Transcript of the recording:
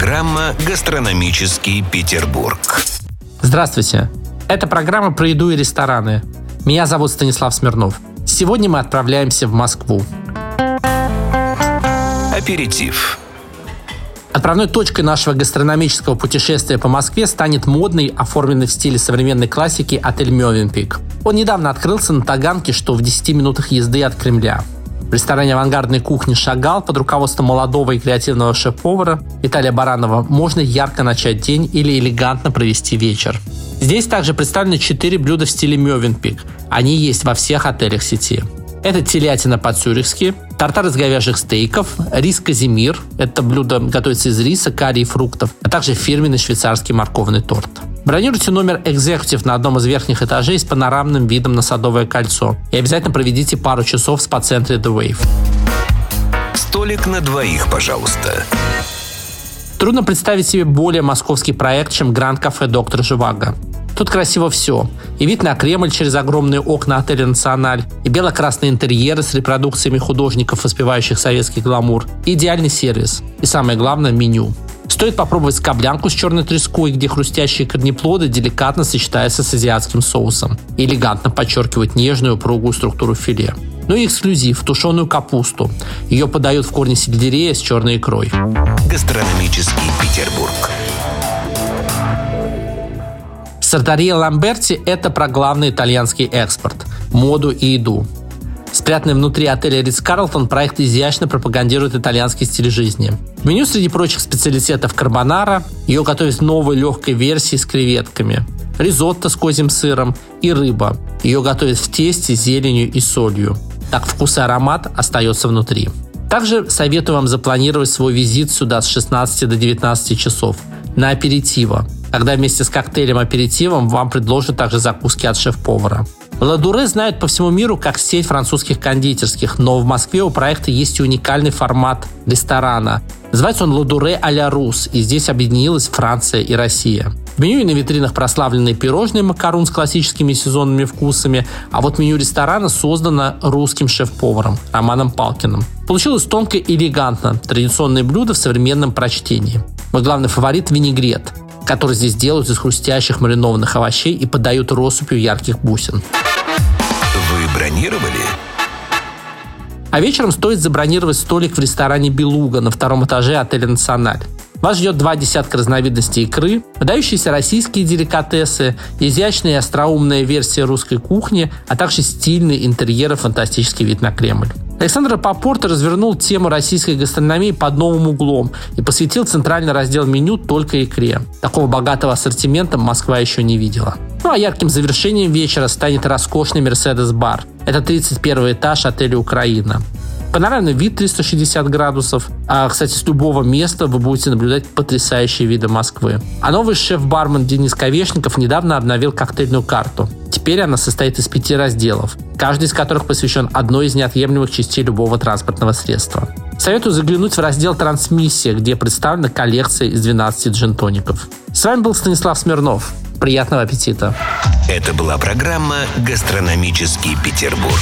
Программа «Гастрономический Петербург». Здравствуйте. Это программа про еду и рестораны. Меня зовут Станислав Смирнов. Сегодня мы отправляемся в Москву. Аперитив. Отправной точкой нашего гастрономического путешествия по Москве станет модный, оформленный в стиле современной классики отель Мёвенпик. Он недавно открылся на Таганке, что в 10 минутах езды от Кремля. В ресторане авангардной кухни «Шагал» под руководством молодого и креативного шеф-повара Виталия Баранова можно ярко начать день или элегантно провести вечер. Здесь также представлены 4 блюда в стиле Мёвенпик. Они есть во всех отелях сети. Это телятина по-цюрихски, тартар из говяжьих стейков, рис казимир, это блюдо готовится из риса, карри и фруктов, а также фирменный швейцарский морковный торт. Бронируйте номер Executive на одном из верхних этажей с панорамным видом на Садовое кольцо и обязательно проведите пару часов в спа-центре The Wave. Столик на двоих, пожалуйста. Трудно представить себе более московский проект, чем Гранд Кафе Доктор Живаго. Тут красиво все. И вид на Кремль через огромные окна отеля «Националь», и бело-красные интерьеры с репродукциями художников, воспевающих советский гламур, и идеальный сервис. И самое главное – меню. Стоит попробовать скоблянку с черной треской, где хрустящие корнеплоды деликатно сочетаются с азиатским соусом и элегантно подчеркивают нежную упругую структуру филе. Ну и эксклюзив – тушеную капусту. Ее подают в корне сельдерея с черной икрой. Гастрономический Петербург. Сардария Ламберти – это про главный итальянский экспорт – моду и еду. Спрятанный внутри отеля Ридс Карлтон, проект изящно пропагандирует итальянский стиль жизни. В меню среди прочих специалитетов карбонара, ее готовят в новой легкой версии с креветками, ризотто с козьим сыром и рыба. Ее готовят в тесте, зеленью и солью. Так вкус и аромат остается внутри. Также советую вам запланировать свой визит сюда с 16 до 19 часов на аперитиво – когда вместе с коктейлем-аперитивом вам предложат также закуски от шеф-повара. Ладуре знают по всему миру как сеть французских кондитерских, но в Москве у проекта есть уникальный формат ресторана. Называется он Ладуре а-ля Рус, и здесь объединилась Франция и Россия. В меню и на витринах прославленные пирожные макарун с классическими сезонными вкусами, а вот меню ресторана создано русским шеф-поваром Романом Палкиным. Получилось тонко и элегантно, традиционное блюдо в современном прочтении. Мой главный фаворит – винегрет который здесь делают из хрустящих маринованных овощей и подают россыпью ярких бусин. Вы бронировали? А вечером стоит забронировать столик в ресторане «Белуга» на втором этаже отеля «Националь». Вас ждет два десятка разновидностей икры, выдающиеся российские деликатесы, изящная и остроумная версия русской кухни, а также стильный интерьер и фантастический вид на Кремль. Александр Попорта развернул тему российской гастрономии под новым углом и посвятил центральный раздел меню только икре. Такого богатого ассортимента Москва еще не видела. Ну а ярким завершением вечера станет роскошный Мерседес-бар. Это 31 этаж отеля «Украина». Панорамный вид 360 градусов. А, кстати, с любого места вы будете наблюдать потрясающие виды Москвы. А новый шеф-бармен Денис Ковешников недавно обновил коктейльную карту. Теперь она состоит из пяти разделов, каждый из которых посвящен одной из неотъемлемых частей любого транспортного средства. Советую заглянуть в раздел «Трансмиссия», где представлена коллекция из 12 джентоников. С вами был Станислав Смирнов. Приятного аппетита! Это была программа «Гастрономический Петербург».